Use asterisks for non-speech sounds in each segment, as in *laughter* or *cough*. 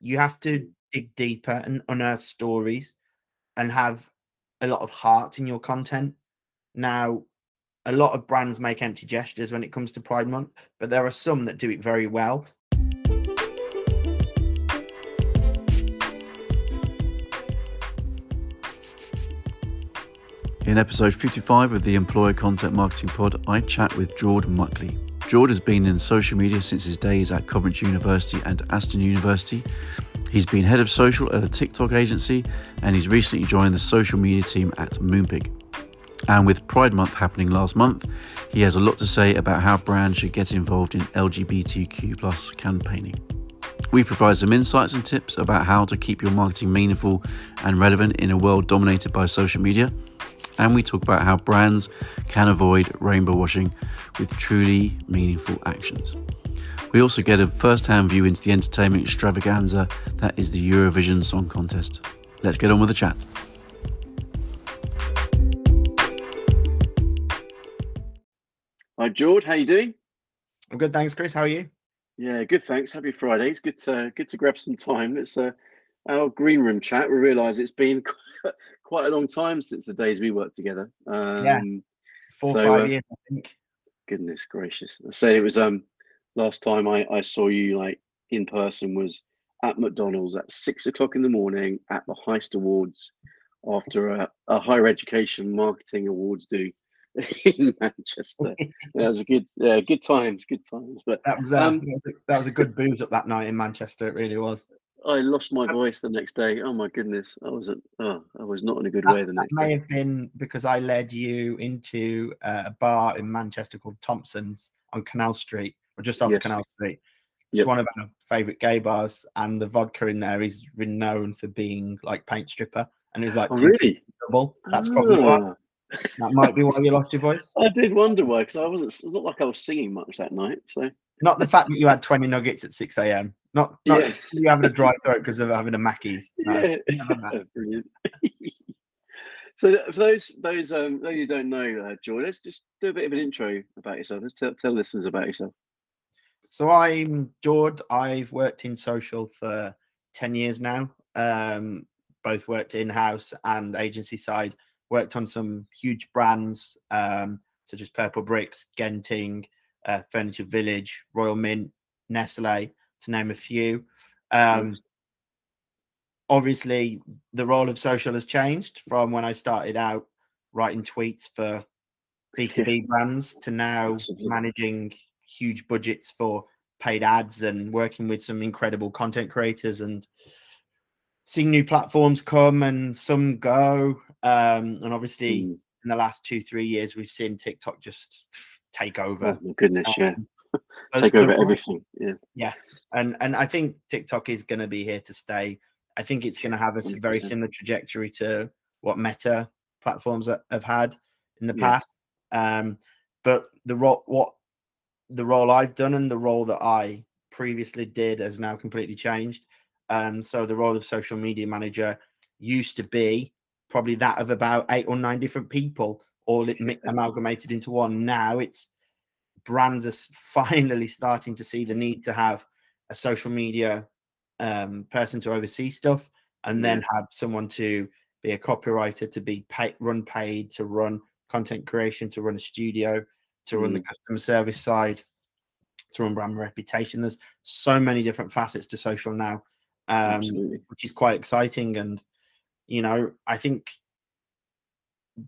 You have to mm. dig deeper and unearth stories and have a lot of heart in your content. Now, a lot of brands make empty gestures when it comes to Pride Month, but there are some that do it very well. In episode 55 of the Employer Content Marketing Pod, I chat with Jordan Muckley. Jordan has been in social media since his days at Coventry University and Aston University. He's been head of social at a TikTok agency and he's recently joined the social media team at Moonpig. And with Pride Month happening last month, he has a lot to say about how brands should get involved in LGBTQ campaigning. We provide some insights and tips about how to keep your marketing meaningful and relevant in a world dominated by social media and we talk about how brands can avoid rainbow washing with truly meaningful actions. We also get a first hand view into the entertainment extravaganza that is the Eurovision Song Contest. Let's get on with the chat. Hi, George. How you doing? I'm good, thanks, Chris. How are you? Yeah, good. Thanks. Happy Friday. It's good to good to grab some time. It's uh, our green room chat. We realise it's been *laughs* quite a long time since the days we worked together. Um, yeah, four so, five uh, years, I think. Goodness gracious! I said it was um last time I I saw you like in person was at McDonald's at six o'clock in the morning at the Heist Awards after a, a higher education marketing awards do *laughs* in Manchester. that was a good, yeah, good times, good times. But that was, uh, um, that, was a, that was a good booze up that night in Manchester. It really was. I lost my voice the next day. Oh my goodness, I wasn't. Oh, I was not in a good that, way the next. That may day. have been because I led you into uh, a bar in Manchester called Thompson's on Canal Street, or just off yes. Canal Street. It's yep. one of our favourite gay bars, and the vodka in there is renowned for being like paint stripper, and it was like oh, really double. That's probably what. Ah. That might be why you lost your voice. *laughs* I did wonder why, because I wasn't. It's not like I was singing much that night. So not the fact that you had twenty nuggets at six a.m. Not, not yeah. you having a dry throat because of having a Mackey's. *laughs* No, yeah. *laughs* Brilliant. so for those those um those who don't know, uh, George, let's just do a bit of an intro about yourself. Let's tell, tell listeners about yourself. So I'm George. I've worked in social for ten years now. Um, both worked in house and agency side. Worked on some huge brands um, such as Purplebricks, Genting, uh, Furniture Village, Royal Mint, Nestle to name a few. Um, obviously, the role of social has changed from when I started out writing tweets for B2B brands to now Absolutely. managing huge budgets for paid ads and working with some incredible content creators and seeing new platforms come and some go. Um, and obviously, mm. in the last two, three years, we've seen TikTok just take over. Oh, goodness, um, yeah. *laughs* take over everything. Yeah. Yeah. And and I think TikTok is going to be here to stay. I think it's going to have a very similar trajectory to what Meta platforms have had in the yeah. past. Um, but the role, what the role I've done and the role that I previously did has now completely changed. Um, so the role of social media manager used to be probably that of about eight or nine different people, all it amalgamated into one. Now it's brands are *laughs* finally starting to see the need to have a social media um, person to oversee stuff and then have someone to be a copywriter to be paid run paid to run content creation to run a studio to mm. run the mm. customer service side to run brand reputation there's so many different facets to social now um, which is quite exciting and you know i think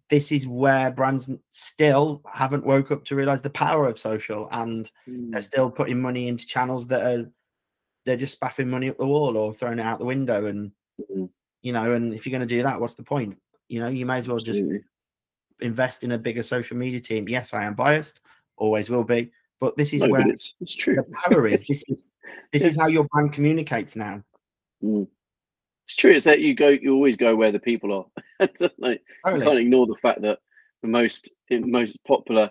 this is where brands still haven't woke up to realize the power of social and mm. they're still putting money into channels that are they're just spaffing money at the wall or throwing it out the window and mm. you know and if you're going to do that what's the point? You know you may as well just invest in a bigger social media team. Yes i am biased always will be but this is no, where it's, it's true. the power is. *laughs* This is this is how your brand communicates now. Mm it's true It's that you go you always go where the people are. *laughs* Like, totally. you can't ignore the fact that the most most popular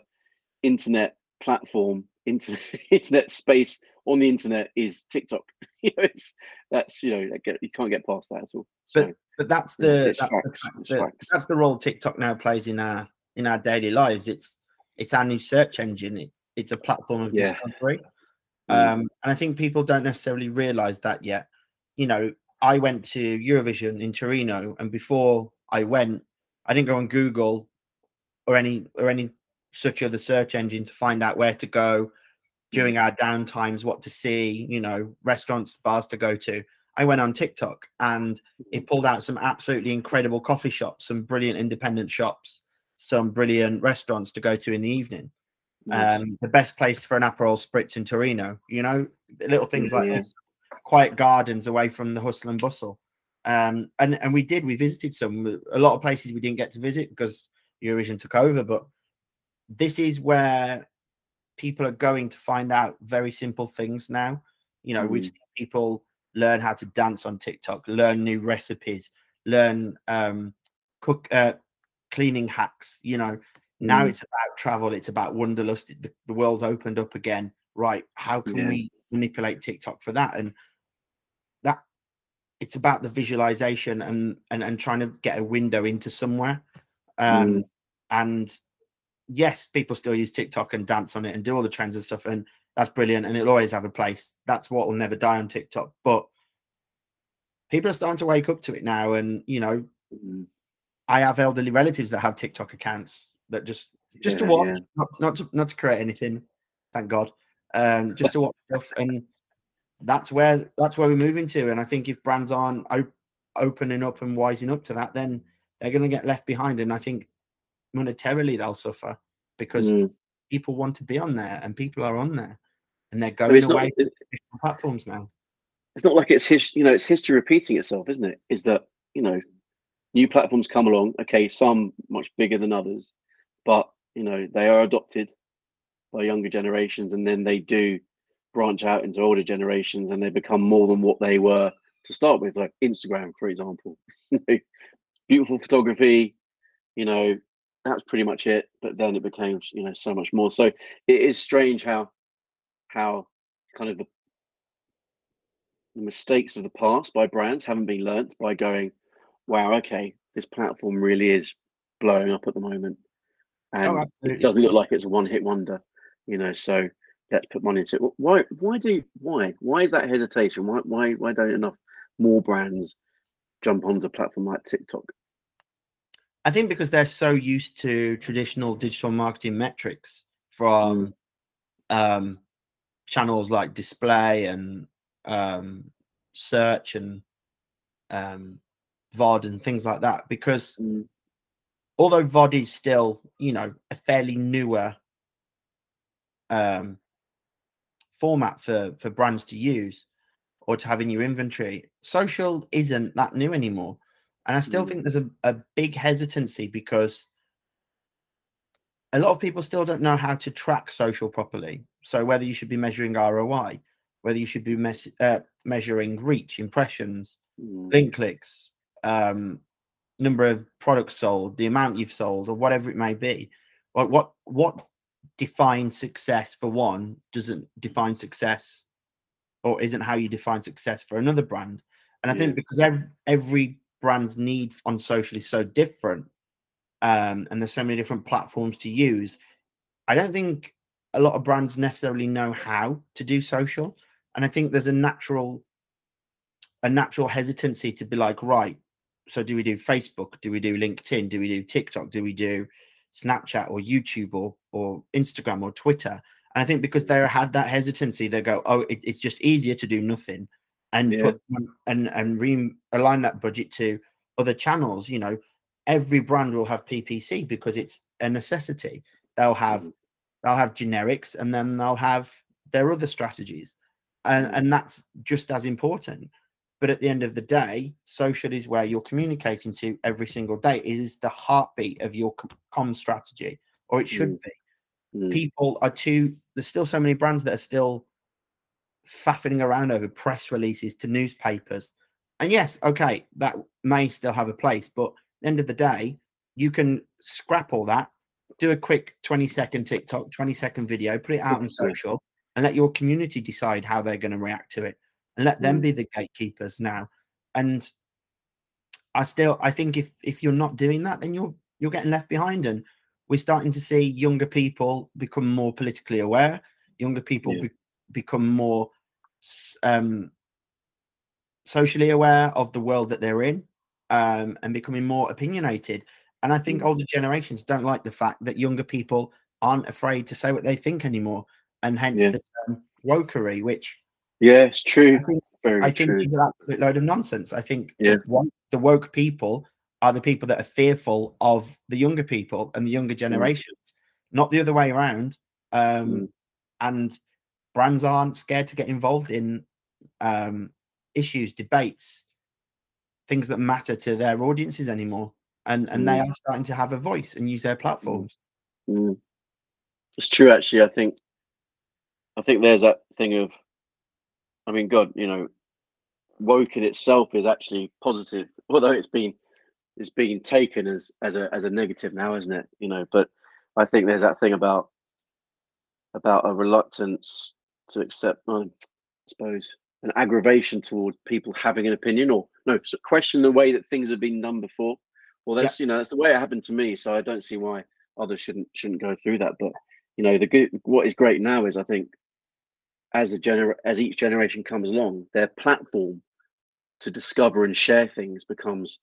internet platform internet, *laughs* internet space on the internet is tiktok. *laughs* You know it's that's you know you can't get past that at all. But so, but that's the that's, facts, the, the that's the role tiktok now plays in our in our daily lives. It's it's our new search engine. It, it's a platform of yeah. discovery. Mm. um and i think people don't necessarily realize that yet. You know, I went to Eurovision in Torino, and before I went, I didn't go on Google or any or any such other search engine to find out where to go during mm. our downtimes, what to see, you know, restaurants, bars to go to. I went on TikTok and it mm. pulled out some absolutely incredible coffee shops, some brilliant independent shops, some brilliant restaurants to go to in the evening. Nice. Um, the best place for an Aperol Spritz in Torino, you know, little things mm, like yeah. this, quiet gardens away from the hustle and bustle. Um, and and we did, we visited some, a lot of places we didn't get to visit because Eurovision took over, but this is where people are going to find out very simple things now. You know, mm. we've seen people learn how to dance on TikTok, learn new recipes, learn um, cook uh, cleaning hacks. You know, now mm. it's about travel, it's about wanderlust. The, the, world's opened up again. Right? How can yeah. we manipulate TikTok for that? And it's about the visualization and and and trying to get a window into somewhere. Um, mm. And yes, people still use TikTok and dance on it and do all the trends and stuff, and that's brilliant, and it'll always have a place. That's what will never die on TikTok. But people are starting to wake up to it now, and you know, mm-hmm. I have elderly relatives that have TikTok accounts that just just yeah, to watch, yeah. not not to not to create anything. Thank God, um, just to watch stuff, and that's where that's where we're moving to. And I think if brands aren't op- opening up and wising up to that, then they're going to get left behind. And I think monetarily they'll suffer because mm. people want to be on there and people are on there and they're going I mean, away not, platforms now. It's not like it's his, you know, it's history repeating itself, isn't it? Is that you know, new platforms come along. Okay, some much bigger than others, but you know they are adopted by younger generations, and then they do branch out into older generations, and they become more than what they were to start with, like Instagram, for example. *laughs* Beautiful photography, you know, that's pretty much it. But then it became, you know, so much more. So it is strange how how kind of the, the mistakes of the past by brands haven't been learnt by going, wow, okay, this platform really is blowing up at the moment. Oh, and oh, it doesn't look like it's a one hit wonder, you know, so let's put money into it. Why why do why? Why is that hesitation? Why why why don't enough more brands jump onto a platform like TikTok? I think because they're so used to traditional digital marketing metrics from mm. um, channels like display and um, search and um, VOD and things like that. Because mm. although VOD is still, you know, a fairly newer um, format for for brands to use or to have in your inventory, social isn't that new anymore. And I still mm. think there's a, a big hesitancy because a lot of people still don't know how to track social properly. So whether you should be measuring ROI, whether you should be mes- uh, measuring reach, impressions, mm. link clicks, um, number of products sold, the amount you've sold, or whatever it may be. Like what what defines success for one doesn't define success, or isn't how you define success for another brand. And I yeah. think because every, every brands need on social is so different um, and there's so many different platforms to use i don't think a lot of brands necessarily know how to do social and i think there's a natural a natural hesitancy to be like right so do we do facebook do we do linkedin do we do tiktok do we do snapchat or youtube or or instagram or twitter and i think because they had that hesitancy they go oh it, it's just easier to do nothing and yeah. put and and realign that budget to other channels. You know, every brand will have PPC because it's a necessity. They'll have mm. they'll have generics and then they'll have their other strategies, and mm. and that's just as important. But at the end of the day, social is where you're communicating to every single day. It is the heartbeat of your com strategy, or it should mm. be. Mm. People are too. There's still so many brands that are still faffing around over press releases to newspapers. And yes, okay, that may still have a place, but end of the day, you can scrap all that, do a quick 20 second TikTok, 20 second video, put it out on social, and let your community decide how they're going to react to it and let them mm. be the gatekeepers now. And I still I think if if you're not doing that, then you're you're getting left behind. And we're starting to see younger people become more politically aware, younger people yeah. be, become more um, socially aware of the world that they're in um, and becoming more opinionated. And I think Mm. older generations don't like the fact that younger people aren't afraid to say what they think anymore, and hence Yeah. the term wokery, which Yeah, it's true. I think Very I think true. is an absolute load of nonsense. I think Yeah. the woke people are the people that are fearful of the younger people and the younger generations, not the other way around. Um, Mm. And brands aren't scared to get involved in um, issues, debates, things that matter to their audiences anymore, and and they Mm. are starting to have a voice and use their platforms. Mm. It's true, actually. I think, I think there's that thing of, I mean, God, you know, woke in itself is actually positive, *laughs* although it's been, it's being taken as as a as a negative now, isn't it? You know, but I think there's that thing about about a reluctance to accept, I suppose, an aggravation toward people having an opinion or no, so question the way that things have been done before. Well, Yeah. that's you know that's the way it happened to me, so I don't see why others shouldn't shouldn't go through that. But you know, the good what is great now is I think as the gener as each generation comes along, their platform to discover and share things becomes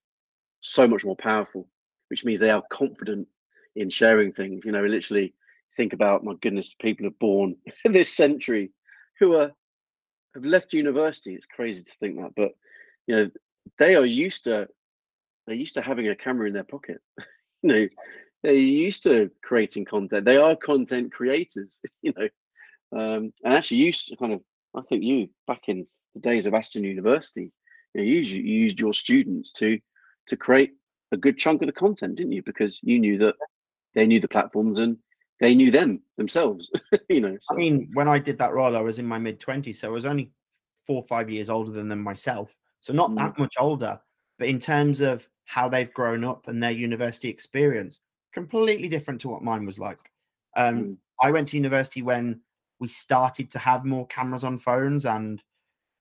so much more powerful, which means they are confident in sharing things. You know, literally think about my goodness, people are born *laughs* this century who are have left university. It's crazy to think that, but you know, they are used to they're used to having a camera in their pocket. *laughs* you know, they're used to creating content. They are content creators, *laughs* you know. Um, and actually you kind of I think you back in the days of Aston University, you, know, you, used, you used your students to to create a good chunk of the content, didn't you? Because you knew that they knew the platforms and they knew them themselves. *laughs* you know, I mean, when I did that role, I was in my mid twenties, so I was only four or five years older than them myself, so not Mm. that much older. But in terms of how they've grown up and their university experience, completely different to what mine was like. Um, Mm. I went to university when we started to have more cameras on phones, and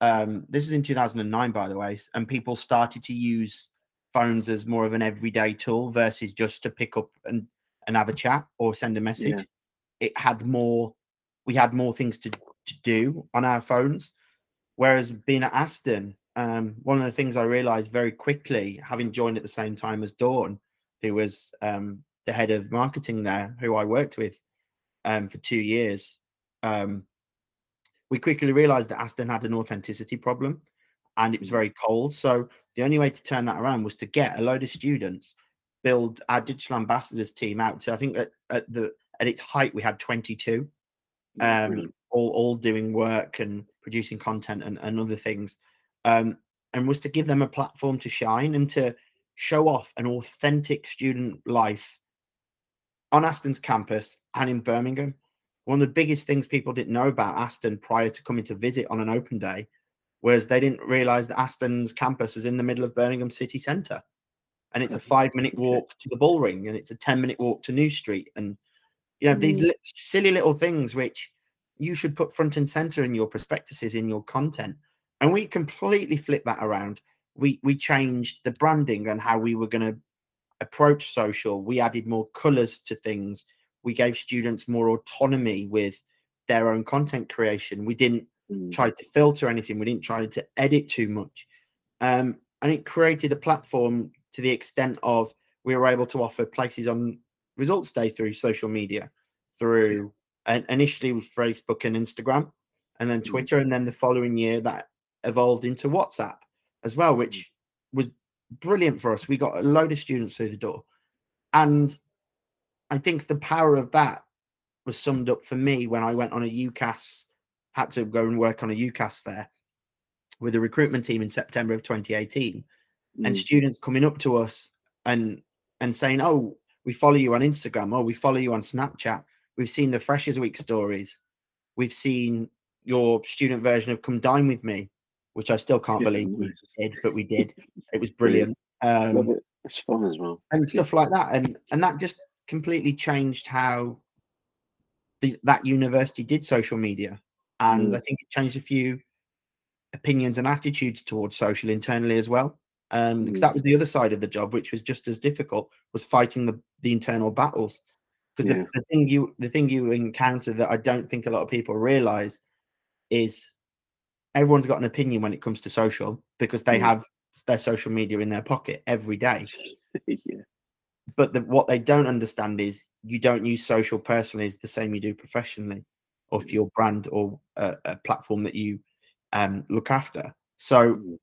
um, this was in 2009, by the way, and people started to use phones as more of an everyday tool versus just to pick up and, and have a chat or send a message. It had more, we had more things to, to do on our phones. Whereas being at Aston, um, one of the things I realized very quickly, having joined at the same time as Dawn, who was um, the head of marketing there, who I worked with um, for two years, um, we quickly realized that Aston had an authenticity problem and it was Mm. very cold. So the only way to turn that around was to get a load of students, build our digital ambassadors team out So I think at, at the at its height we had 22 um, all all doing work and producing content and, and other things, um, and was to give them a platform to shine and to show off an authentic student life on Aston's campus and in Birmingham. One of the biggest things people didn't know about Aston prior to coming to visit on an open day was they didn't realize that Aston's campus was in the middle of Birmingham city centre. And it's a five minute walk to the Bull Ring and it's a 10 minute walk to New Street. And, you know, these Mm. li- silly little things which you should put front and center in your prospectuses, in your content. And we completely flipped that around. We we changed the branding and how we were going to approach social. We added more colors to things. We gave students more autonomy with their own content creation. We didn't Mm. try to filter anything. We didn't try to edit too much. Um, and it created a platform to the extent of we were able to offer places on results day through social media, through and initially with Facebook and Instagram, and then Mm. Twitter, and then the following year that evolved into WhatsApp as well, which was brilliant for us. We got a load of students through the door, and I think the power of that was summed up for me when I went on a UCAS, had to go and work on a UCAS fair with a recruitment team in September of 2018, and Mm. students coming up to us and and saying, "Oh, we follow you on Instagram. Oh, we follow you on Snapchat. We've seen the Freshers Week stories. We've seen your student version of Come Dine with Me, which I still can't Yeah, believe we did, but we did. *laughs* It was Brilliant. brilliant. Um, Love it. It's fun as well. and stuff like that and and that just completely changed how the, that university did social media and Mm. i think it changed a few opinions and attitudes towards social internally as well um because Mm. that was the other side of the job which was just as difficult was fighting the the internal battles because Yeah. the, the thing you the thing you encounter that i don't think a lot of people realize is everyone's got an opinion when it comes to social because they Mm. have their social media in their pocket every day. *laughs* yeah. But the, what they don't understand is you don't use social personally is the same you do professionally, or for your brand or a, a platform that you um, look after. So Mm.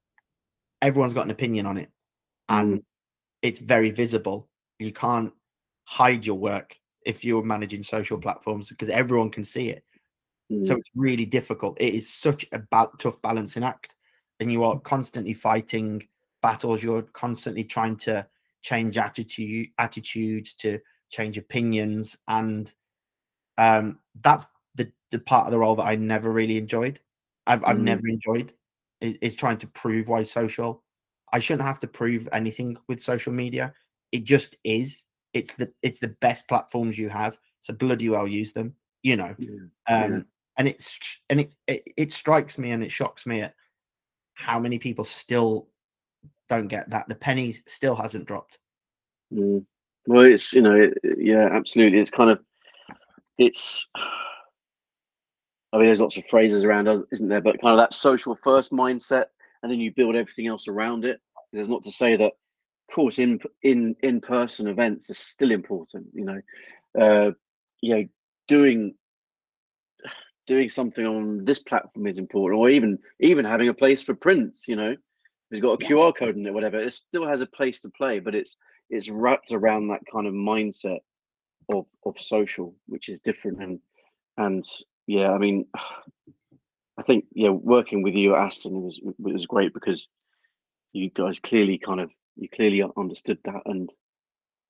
everyone's got an opinion on it, and it's very visible. You can't hide your work if you're managing social platforms because everyone can see it. So Mm. it's really difficult. It is such a ba- tough balancing act, and you are constantly fighting battles. You're constantly trying to change attitude, attitudes, to change opinions, and um, that's the the part of the role that I never really enjoyed. I've I've Mm. never enjoyed is, is trying to prove why social. I shouldn't have to prove anything with social media. It just is. It's the it's the best platforms you have. So bloody well use them. You know yeah. um Yeah. and it's and it, it it strikes me and it shocks me at how many people still don't get that the pennies still hasn't dropped Mm. Well, it's you know, it, it- yeah, absolutely. It's kind of, it's. I mean, there's lots of phrases around, us, isn't there? But kind of that social first mindset, and then you build everything else around it. There's not to say that, of course, in in in person events are still important. You know, uh, you know, doing doing something on this platform is important, or even even having a place for prints. You know, if it's got a Yeah. QR code in it, whatever. It still has a place to play, but it's it's wrapped around that kind of mindset of of social, which is different. And and yeah, I mean, I think yeah, working with you at Aston was was great because you guys clearly kind of you clearly understood that and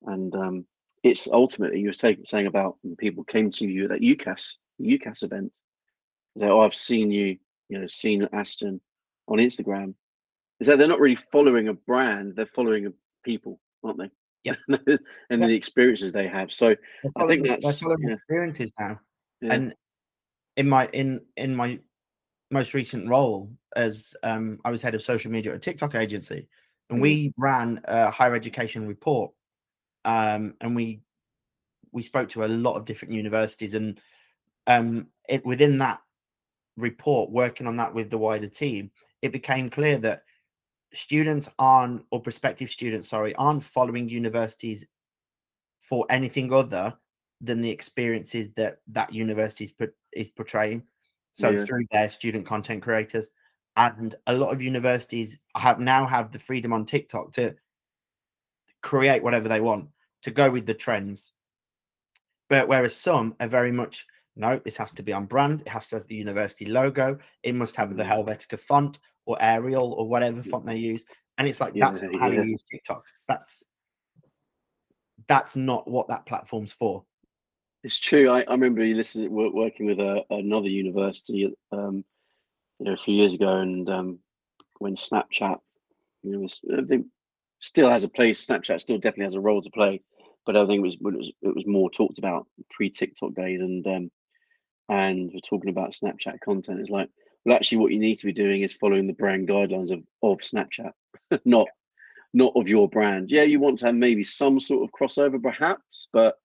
and um it's ultimately you were saying saying about when people came to you at that UCAS UCAS event. They oh I've seen you, you know, seen Aston on Instagram. Is that they're not really following a brand, they're following a people, aren't they? Yeah, *laughs* and the experiences they have. So I think that's- following yeah. experiences now yeah. and in my in in my most recent role as um i was head of social media at a tiktok agency and Mm. we ran a higher education report um and we we spoke to a lot of different universities and um it within that report working on that with the wider team it became clear that students aren't or prospective students sorry aren't following universities for anything other than the experiences that that university is, put, is portraying. So Yeah. through their student content creators and a lot of universities have now have the freedom on tiktok to create whatever they want to go with the trends. But whereas some are very much no this has to be on brand it has to have the university logo it must have the Mm. helvetica font or arial or whatever font they use and it's like that's Yeah, how you use tiktok. That's that's not what that platform's for It's true. I, I remember listening working with a, another university, um, you know, a few years ago, and um, when Snapchat, you know, was, I think still has a place. Snapchat still definitely has a role to play, but I think it was it was it was more talked about pre TikTok days, and um, and we're talking about Snapchat content. It's like, well, actually, what you need to be doing is following the brand guidelines of of Snapchat, *laughs* not not of your brand. Yeah, you want to have maybe some sort of crossover, perhaps, but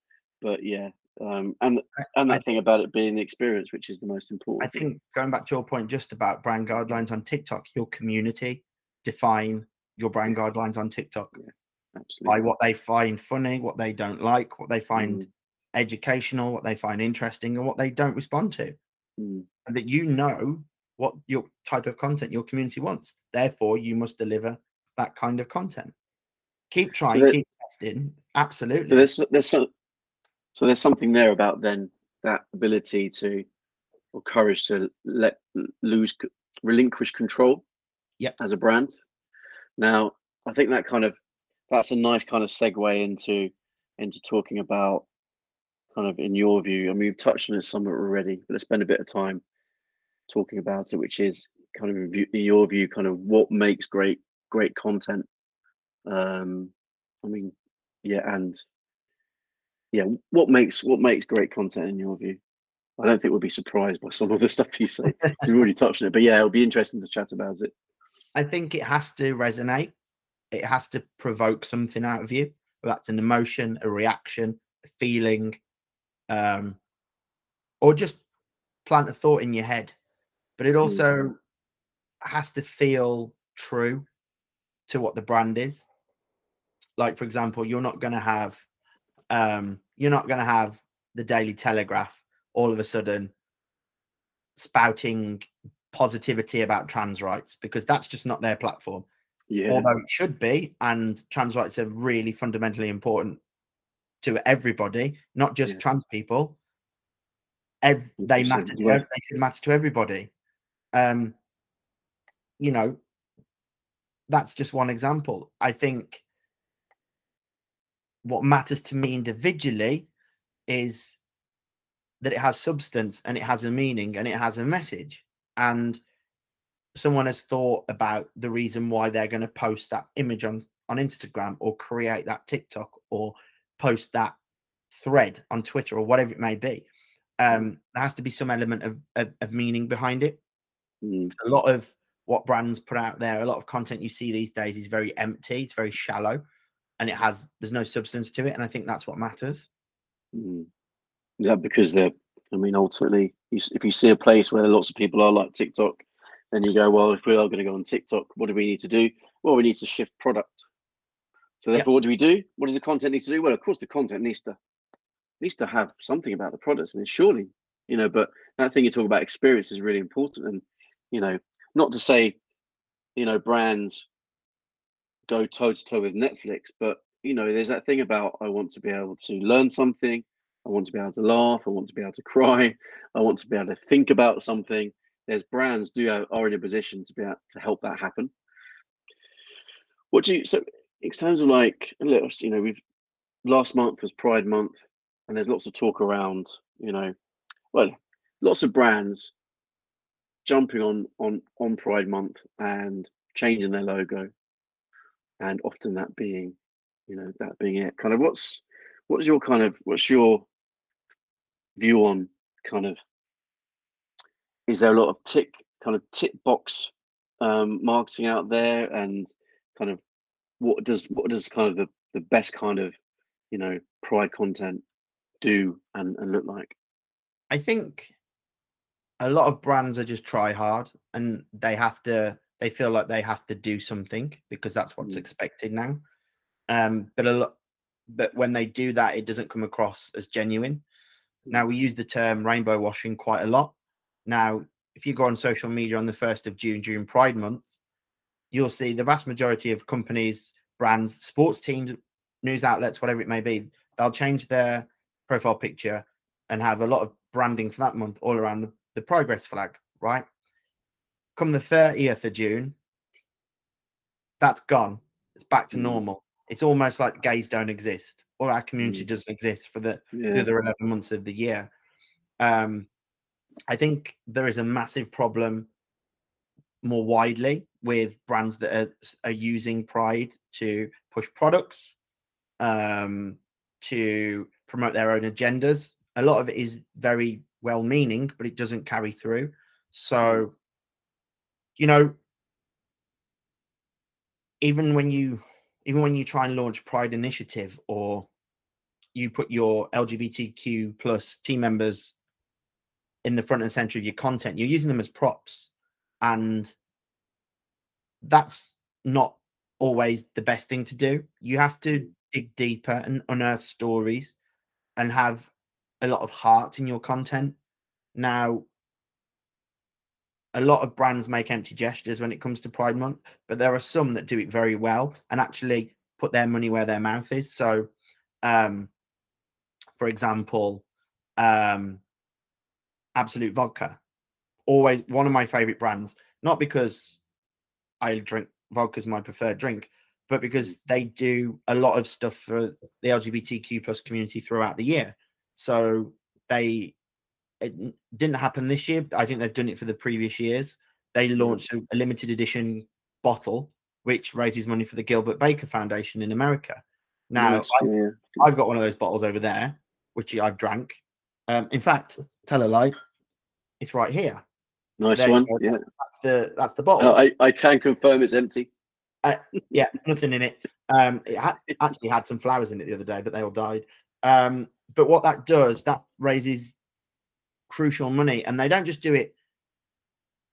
but yeah, um, and and I- that thing about it being the experience, which is the most important. I think going back to your point just about brand guidelines on TikTok, your community define your brand guidelines on TikTok by what they find funny, what they don't like, what they find Mm, educational, what they find interesting, and what they don't respond to. mm, And that you know what your type of content your community wants. Therefore, you must deliver that kind of content. Keep trying, there- keep testing. So Absolutely. there's there's some, so there's something there about then that ability to or courage to let lose relinquish control. Yep. As a brand. Now I think that kind of that's a nice kind of segue into into talking about kind of in your view. I mean, we've touched on it somewhat already, but let's spend a bit of time talking about it, which is kind of in your view, kind of what makes great great content. Um, I mean, yeah, and yeah, what makes what makes great content in your view? I don't think we'll be surprised by some of the *laughs* stuff you say. *laughs* We've already touched on it, but yeah, it'll be interesting to chat about it. I think it has to resonate. It has to provoke something out of you. Whether that's an emotion, a reaction, a feeling, um, or just plant a thought in your head. But it also has to feel true to what the brand is. Like, for example, you're not going to have, um, you're not going to have the Daily Telegraph all of a sudden spouting positivity about trans rights because that's just not their platform. Yeah. Although it should be, and trans rights are really fundamentally important to everybody, not just Yeah. trans people. They matter. To, yeah. ev- they should matter to everybody. Um, you know, that's just one example. I think what matters to me individually is that it has substance and it has a meaning and it has a message. And someone has thought about the reason why they're going to post that image on on Instagram or create that TikTok or post that thread on Twitter or whatever it may be. Um, there has to be some element of, of, of meaning behind it. Mm, A lot of what brands put out there, a lot of content you see these days is very empty, it's very shallow, and it has there's no substance to it. And I think that's what matters. mm. That because they're? I mean, ultimately, you, if you see a place where lots of people are like TikTok, then you go, well, if we are going to go on TikTok, what do we need to do? Well, we need to shift product. So Yeah. therefore, what do we do? What does the content need to do? Well, of course, the content needs to needs to have something about the product. and surely, you know, but that thing you talk about experience is really important. And you know, not to say, you know, brands go toe to toe with Netflix, but you know, there's that thing about I want to be able to learn something, I want to be able to laugh, I want to be able to cry, *laughs* I want to be able to think about something. There's brands do are in a position to be able to help that happen. What do you so in terms of like you know, we've last month was Pride Month, and there's lots of talk around, you know, well, lots of brands jumping on on on Pride Month and changing their logo, and often that being, you know, that being it. Kind of what's what's your kind of what's your view on kind of is there a lot of tick kind of tick box um, marketing out there and kind of what does what does kind of the, the best kind of you know pride content do and, and look like I think a lot of brands are just try hard and they have to they feel like they have to do something because that's what's Mm. expected now. Um, but a lot but when they do that, it doesn't come across as genuine. Now we use the term rainbow washing quite a lot. Now, if you go on social media on the first of June during Pride Month, you'll see the vast majority of companies, brands, sports teams, news outlets, whatever it may be, they'll change their profile picture and have a lot of branding for that month all around the, the progress flag, right? Come the 30th of June, that's gone. It's back to Mm. normal. It's almost like gays don't exist or our community doesn't exist for the the other 11 months of the year. Um, I think there is a massive problem more widely with brands that are, are using Pride to push products, um, to promote their own agendas. A lot of it is very well meaning, but it doesn't carry through. So, you know, even when you even when you try and launch Pride Initiative or you put your LGBTQ plus team members in the front and center of your content, you're using them as props. And that's not always the best thing to do. You have to dig deeper and unearth stories and have a lot of heart in your content. Now, a lot of brands make empty gestures when it comes to Pride Month, but there are some that do it very well and actually put their money where their mouth is. So, um, for example, um, Absolut Vodka, always one of my favorite brands, not because I drink vodka is my preferred drink, but because they do a lot of stuff for the LGBTQ plus community throughout the year. So they it didn't happen this year. but I think they've done it for the previous years. They launched a, a limited edition bottle which raises money for the Gilbert Baker Foundation in America. Now, I, yeah. I've got one of those bottles over there, which I've drank. Um, in fact, tell a lie, it's right here. nice one yeah That's the that's the bottle. Uh, I, I can confirm it's empty yeah, nothing in it. Um, it ha- *laughs* actually had some flowers in it the other day, but they all died. Um, but what that does, that raises crucial money, and they don't just do it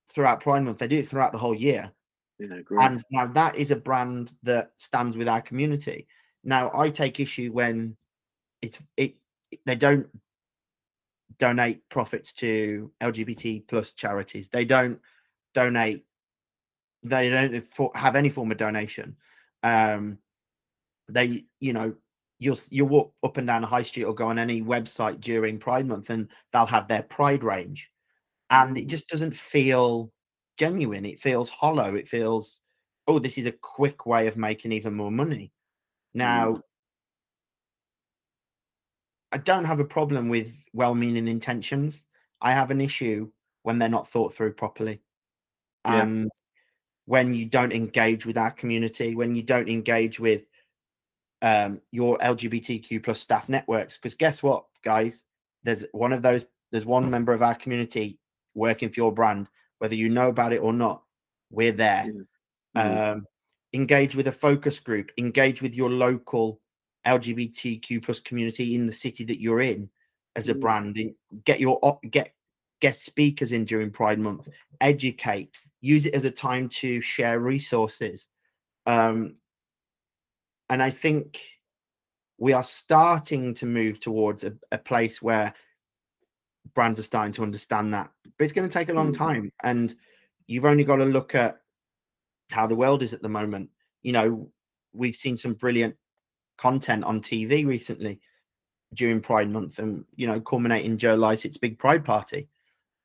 throughout Pride Month; they do it throughout the whole year. Yeah. And now that is a brand that stands with our community. Now I take issue when it's it they don't donate profits to LGBT plus charities. They don't donate. They don't have any form of donation. Um, they, you know, you'll you'll walk up and down high street or go on any website during Pride Month, and they'll have their Pride range, and it mm. just doesn't feel genuine. It feels hollow. It feels, oh, this is a quick way of making even more money. Now, mm. I don't have a problem with well-meaning intentions. I have an issue when they're not thought through properly, yeah. and when you don't engage with our community, when you don't engage with um, your LGBTQ plus staff networks. Because guess what, guys? There's one of those. There's one member of our community working for your brand, whether you know about it or not. We're there. Mm-hmm. Um, engage with a focus group. Engage with your local LGBTQ plus community in the city that you're in as a mm. brand. Get your get guest speakers in during Pride Month. Educate. Use it as a time to share resources. Um, and I think we are starting to move towards a, a place where brands are starting to understand that. But it's going to take a long mm. time. And you've only got to look at how the world is at the moment. You know, we've seen some brilliant content on TV recently during Pride Month, and you know, culminating Joe Lycett's big Pride party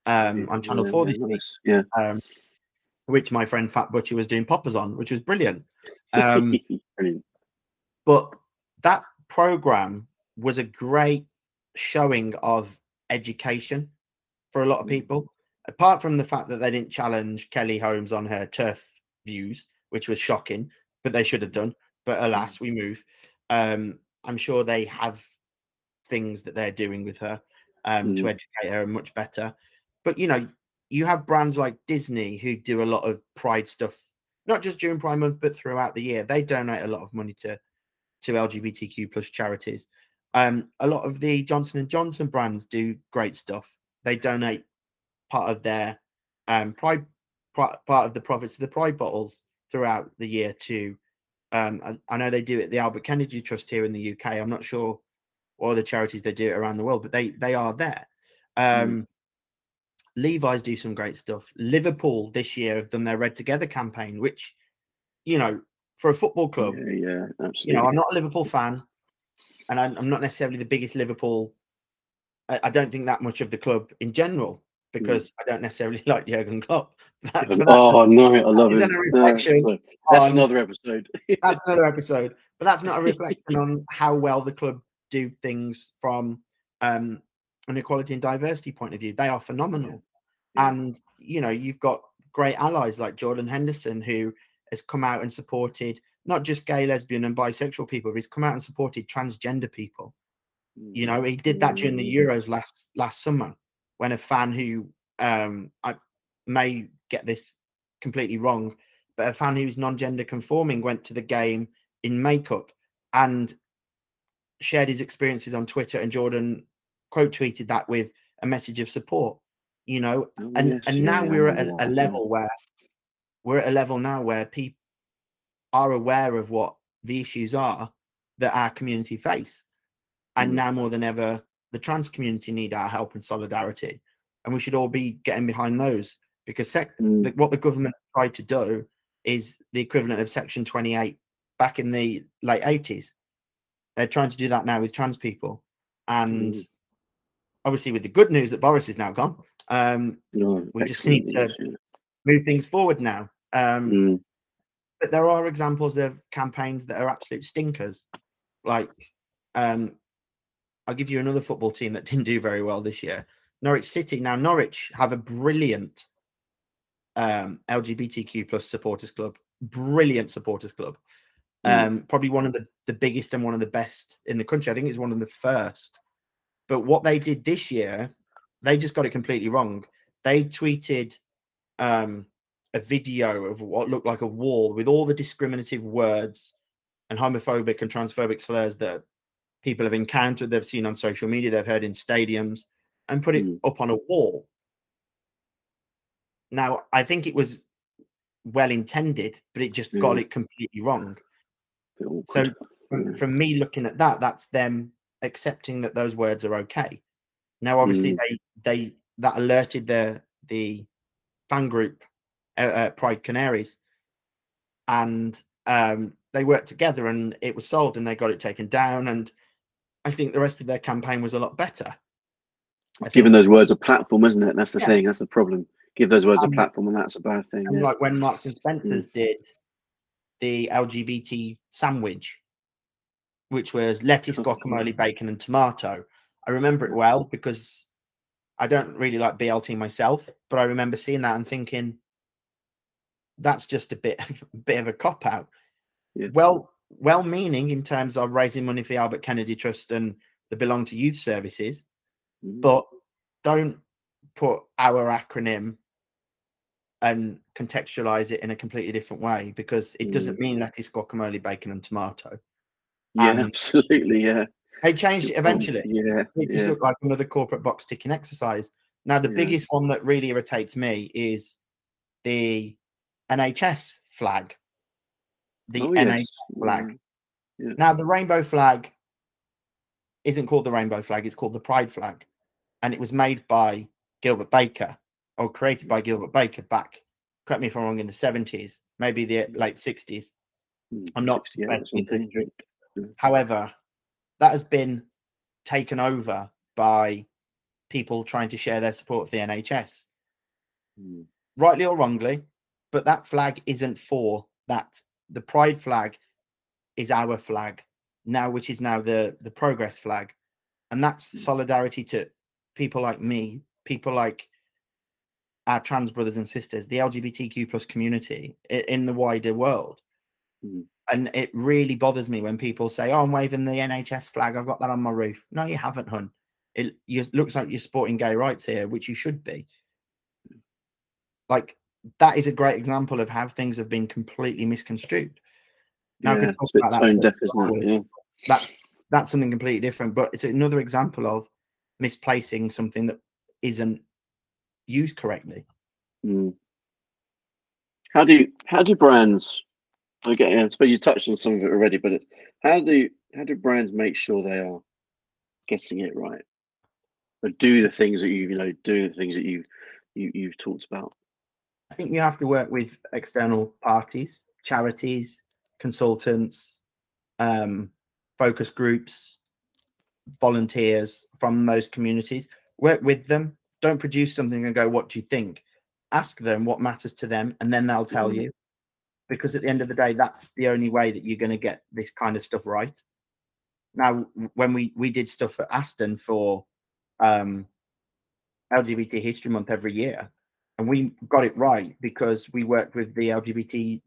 um, on Channel Four this week. Yeah. Um, which my friend Fat Butcher was doing poppers on, which was brilliant. *laughs* Um, brilliant. But that program was a great showing of education for a lot of mm. people. Apart from the fact that they didn't challenge Kelly Holmes on her turf views, which was shocking, but they should have done. But alas, we move. Um, I'm sure they have things that they're doing with her um, mm. to educate her much better. But you know, you have brands like Disney who do a lot of Pride stuff, not just during Pride Month, but throughout the year. They donate a lot of money to to LGBTQ plus charities. Um, a lot of the Johnson and Johnson brands do great stuff. They donate part of their um, pride part of the profits of the pride bottles throughout the year to um, I, I, know they do it the Albert Kennedy Trust here in the UK. I'm not sure what other charities they do it around the world, but they they are there. Mm. Um, mm. Levi's do some great stuff. Liverpool this year have done their Red Together campaign, which you know for a football club. Yeah, yeah absolutely. You know, I'm not a Liverpool fan, and I'm, I'm not necessarily the biggest Liverpool. I, I, don't think that much of the club in general because mm. I don't necessarily *laughs* like Jurgen Klopp. *laughs* That, oh no, I love it. No, that's on, another episode. *laughs* that's another episode, but that's not a reflection on how well the club do things from um, an equality and diversity point of view. They are phenomenal. Yeah. and you know you've got great allies like Jordan Henderson who has come out and supported not just gay, lesbian, and bisexual people, but he's come out and supported transgender people. You know, he did that during the mm. Euros last last summer when a fan who um I may get this completely wrong, but a fan who's non-gender conforming went to the game in makeup and shared his experiences on Twitter and Jordan quote tweeted that with a message of support, you know, oh, and yes, and now yeah, we're at a, a level where we're at a level now where people are aware of what the issues are that our community face. And mm. now more than ever, the trans community need our help and solidarity. And we should all be getting behind those because sec- mm. the, what the government tried to do is the equivalent of Section 28 back in the late 80s. They're trying to do that now with trans people. And mm. obviously, with the good news that Boris is now gone, um, no, we just need to move things forward now. Um, mm. But there are examples of campaigns that are absolute stinkers. Like, um, I'll give you another football team that didn't do very well this year. Norwich City. Now, Norwich have a brilliant um, LGBTQ plus supporters club, brilliant supporters club. Mm. Um, probably one of the, the biggest and one of the best in the country. I think it's one of the first. But what they did this year, they just got it completely wrong. They tweeted um, a video of what looked like a wall with all the discriminative words and homophobic and transphobic slurs that people have encountered, they've seen on social media, they've heard in stadiums, and put it mm. up on a wall. Now, I think it was well intended, but it just got Mm. it completely wrong. So from, from me looking at that, that's them accepting that those words are okay. Now, obviously, Mm. they they that alerted the the fan group, uh, uh, Pride Canaries, and um, they worked together, and it was solved, and they got it taken down. And I think the rest of their campaign was a lot better. I Giving those words a platform, isn't it? That's the Yeah. thing. That's the problem. Give those words Um, a platform, and that's a bad thing. Yeah. like when Marks and Spencers did the LGBT sandwich, which was lettuce, Oh, guacamole, bacon, and tomato. I remember it well because I don't really like BLT myself, but I remember seeing that and thinking that's just a bit *laughs* bit of a cop out. Yeah. Well, well meaning in terms of raising money for the Albert Kennedy Trust and the Belong to Youth Services, Mm. but don't put our acronym and contextualize it in a completely different way because it doesn't mean lettuce, guacamole, bacon, and tomato. yeah, um, absolutely. Yeah. They changed it eventually. Yeah. It just Yeah. looked like another corporate box ticking exercise. Now, the Yeah. biggest one that really irritates me is the NHS flag. The Oh, NHS yes. flag. Yeah. Now, the rainbow flag isn't called the rainbow flag, it's called the pride flag. And it was made by Gilbert Baker or created by Gilbert Baker back, correct me if I'm wrong, in the 70s, maybe the late 60s. Mm, I'm not 68 or best with something. history. Yeah. However, that has been taken over by people trying to share their support for the NHS, Mm. rightly or wrongly. But that flag isn't for that. The pride flag is our flag now, which is now the the progress flag, and that's Mm. solidarity to people like me, people like our trans brothers and sisters, the LGBTQ plus community in the wider world. Mm. And it really bothers me when people say, "Oh, I'm waving the NHS flag. I've got that on my roof." No, you haven't, hun. It you, looks like you're supporting gay rights here, which you should be. Like that is a great example of how things have been completely misconstrued. Now, Yeah, talk it's a bit about that deaf, isn't it? Yeah. That's that's something completely different, but it's another example of misplacing something that isn't used correctly. Mm. How do how do brands? Okay, I suppose you touched on some of it already, but it, how do how do brands make sure they are getting it right, or do the things that you you know do the things that you you you've talked about? I think you have to work with external parties, charities, consultants, um, focus groups, volunteers from those communities. Work with them. Don't produce something and go, "What do you think?" Ask them what matters to them, and then they'll tell Mhm. you. Because at the end of the day, that's the only way that you're going to get this kind of stuff right. Now, when we we did stuff at Aston for um, LGBT History Month every year, and we got it right because we worked with the LGBT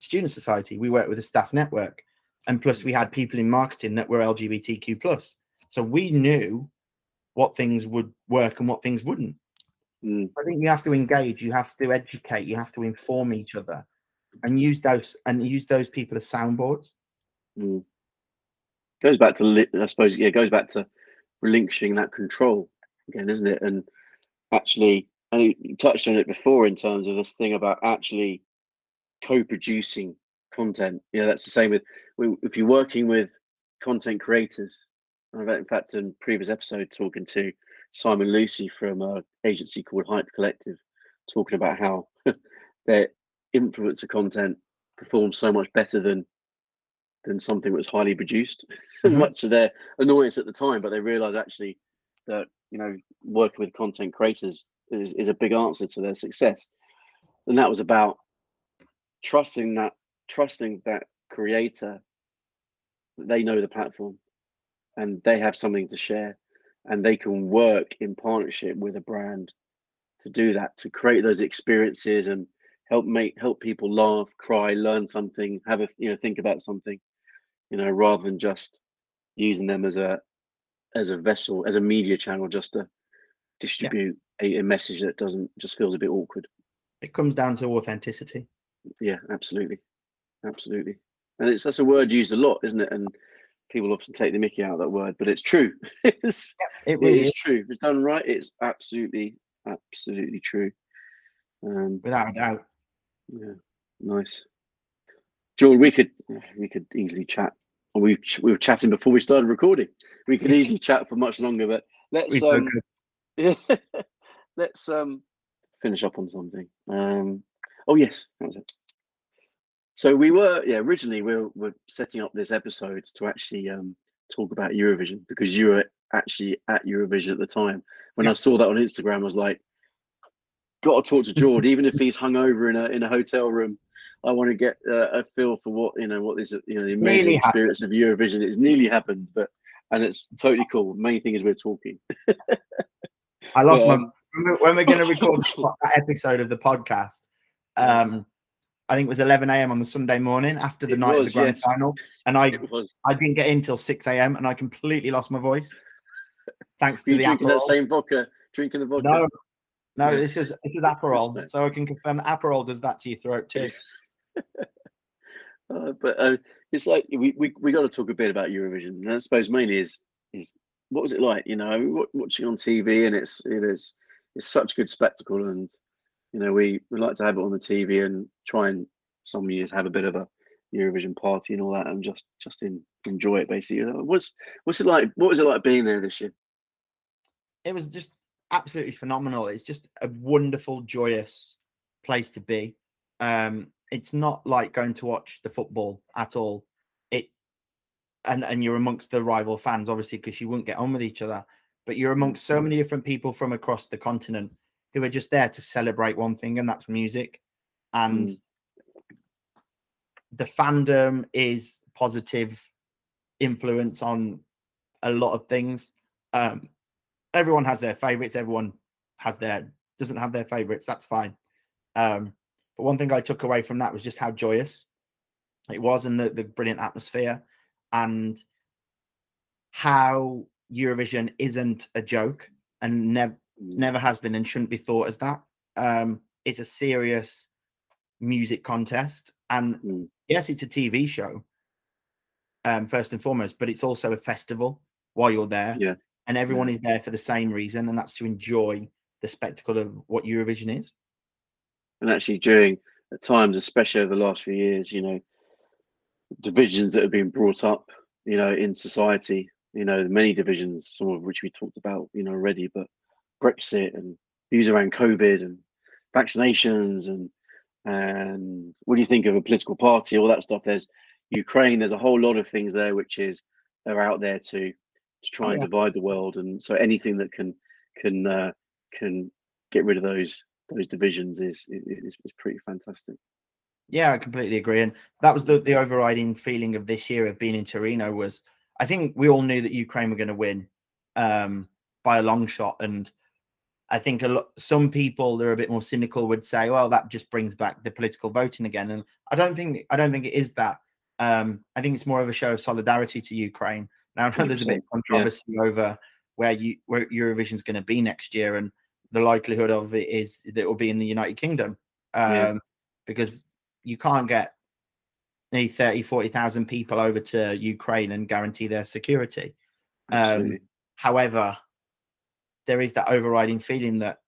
Student Society, we worked with the staff network, and plus we had people in marketing that were LGBTQ plus. So we knew what things would work and what things wouldn't. Mm. I think you have to engage, you have to educate, you have to inform each other, and use those and use those people as soundboards. Mm. Goes back to I suppose yeah, goes back to relinquishing that control again, isn't it? And actually, Think you touched on it before in terms of this thing about actually co-producing content. You know, that's the same with if you're working with content creators. I've in fact in previous episode talking to Simon Lucy from an agency called Hype Collective, talking about how *laughs* their influencer content performs so much better than than something that was highly produced. *laughs* Mhm. Much to their annoyance at the time, but they realize actually that you know working with content creators is, is a big answer to their success. And that was about trusting that trusting that creator they know the platform and they have something to share and they can work in partnership with a brand to do that to create those experiences and help make help people laugh cry learn something have a you know think about something you know rather than just using them as a as a vessel as a media channel just to distribute a, a message that doesn't just feels a bit awkward. It comes down to authenticity. yeah absolutely. Absolutely. And it's that's a word used a lot isn't it? And people often take the mickey out of that word but it's true. *laughs* It's, It it really is is, true. If it's done right it's absolutely absolutely true. Um without a doubt. Yeah, nice. George, we could we could easily chat. We we were chatting before we started recording. We could *laughs* easily chat for much longer, but let's um, yeah, *laughs* let's um finish up on something. Um, oh yes, that was it. So we were yeah originally we were, were setting up this episode to actually um talk about Eurovision because you were actually at Eurovision at the time. When yeah. I saw that on Instagram, I was like, got to talk to George, even if he's hung over in a in a hotel room. I want to get uh, a feel for what you know what is you know the amazing nearly experience happened. of Eurovision. It's nearly happened, but and it's totally cool. Main thing is we're talking. *laughs* I lost my when we're going to record that episode of the podcast. Um, I think it was 11 a.m. on the Sunday morning after the it night was, of the grand yes. final, and I I didn't get in till 6 a.m. and I completely lost my voice. Thanks to you the drinking Aperol. that same vodka, drinking the vodka. No, no, this is this is Aperol, *laughs* so I can confirm that Aperol does that to your throat too. *laughs* uh, but uh, it's like we, we we got to talk a bit about Eurovision, and I suppose mainly is what was it like? You know, watching on TV, and it's it is it's such a good spectacle, and you know, we we like to have it on the TV and try and some years have a bit of a Eurovision party and all that, and just just in, enjoy it basically. What's what's it like? What was it like being there this year? It was just absolutely phenomenal. It's just a wonderful, joyous place to be. Um, it's not like going to watch the football at all. And and you're amongst the rival fans, obviously, because you wouldn't get on with each other. But you're amongst so many different people from across the continent who are just there to celebrate one thing, and that's music. And mm. the fandom is positive influence on a lot of things. Um, everyone has their favorites. Everyone has their doesn't have their favorites. That's fine. Um, but one thing I took away from that was just how joyous it was, and the the brilliant atmosphere, and how Eurovision isn't a joke and never Mm. never has been and shouldn't be thought as that. Um, it's a serious music contest, and mm. yes, it's a TV show. Um, first and foremost, but it's also a festival while you're there. Yeah. And everyone yeah. is there for the same reason, and that's to enjoy the spectacle of what Eurovision is. And actually, during at times, especially over the last few years, you know, divisions that have been brought up, you know, in society, you know, many divisions, some of which we talked about, you know, already, but Brexit and views around COVID and vaccinations and and what do you think of a political party, all that stuff. There's Ukraine. There's a whole lot of things there which is are out there to to try and divide the world. And so anything that can can uh, can get rid of those those divisions is, is is pretty fantastic. Yeah, I completely agree. And that was the the overriding feeling of this year of being in Torino was I think we all knew that Ukraine were going to win um, by a long shot, and I think a lot some people that are a bit more cynical would say, well, that just brings back the political voting again. And I don't think I don't think it is that. Um, I think it's more of a show of solidarity to Ukraine. Now I know there's a bit of controversy yeah. over where you where Eurovision's going to be next year, and the likelihood of it is that it will be in the United Kingdom. Um, yeah. because you can't get nearly 30, 40,000 people over to Ukraine and guarantee their security. Um, however, there is that overriding feeling that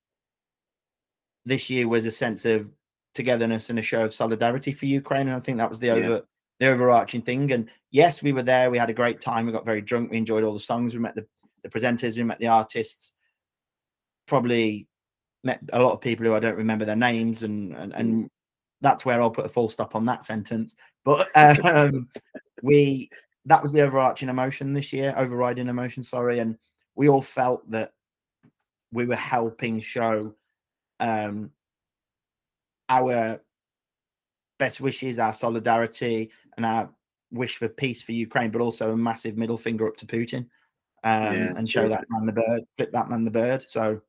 this year was a sense of togetherness and a show of solidarity for Ukraine. And I think that was the over yeah. the overarching thing. And yes, we were there. We had a great time. We got very drunk. We enjoyed all the songs. We met the, the presenters. We met the artists. Probably met a lot of people who I don't remember their names, and and, and mm. That's where I'll put a full stop on that sentence. But *laughs* um, we that was the overarching emotion this year, overriding emotion. Sorry, and we all felt that we were helping show um, our best wishes, our solidarity, and our wish for peace for Ukraine, but also a massive middle finger up to Putin, um, yeah, and show that man the bird, flip that man the bird. So,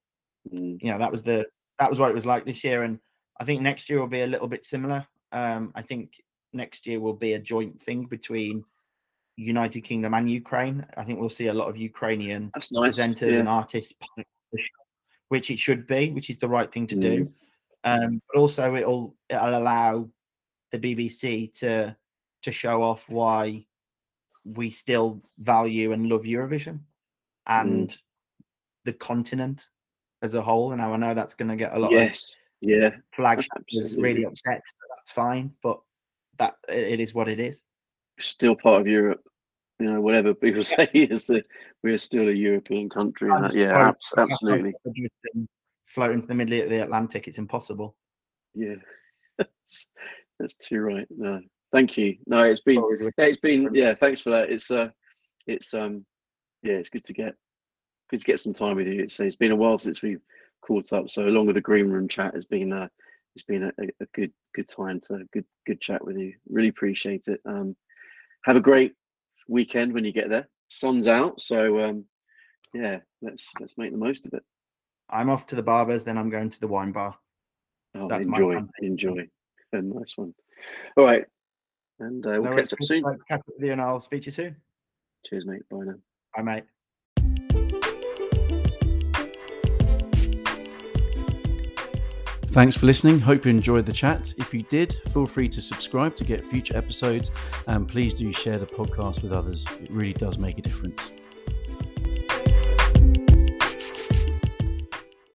mm. you know, that was the that was what it was like this year, and I think next year will be a little bit similar. Um, I think next year will be a joint thing between United Kingdom and Ukraine. I think we'll see a lot of Ukrainian nice. presenters yeah. and artists which it should be, which is the right thing to mm. do. Um, but also it'll it'll allow the BBC to to show off why we still value and love Eurovision and mm. the continent as a whole. And now I know that's going to get a lot yes. Yeah, flagship was really upset. That's fine, but that it is what it is. still part of Europe. You know, whatever people *laughs* say is that we're still a European country. That- yeah, absolutely. hoping to the middle of the Atlantic. It's impossible. Yeah, *laughs* that's, too right. No, thank you. No, it's been it's been yeah. Thanks for that. It's uh, it's um, yeah, it's good to get good to get some time with you. It's it's been a while since we've caught up. So along with the green room chat, has been uh, it's been a, a good good time to good good chat with you. Really appreciate it. Um, have a great weekend when you get there. Sun's out, so um, yeah, let's let's make the most of it. I'm off to the barbers, then I'm going to the wine bar. Oh, that's my enjoy, plan. enjoy. A nice one. All right, and uh, we'll No catch up soon. Catch up with you, and I'll speak to you soon. Cheers, mate. Bye now. Bye, mate. Thanks for listening. Hope you enjoyed the chat. If you did, feel free to subscribe to get future episodes and please do share the podcast with others. It really does make a difference.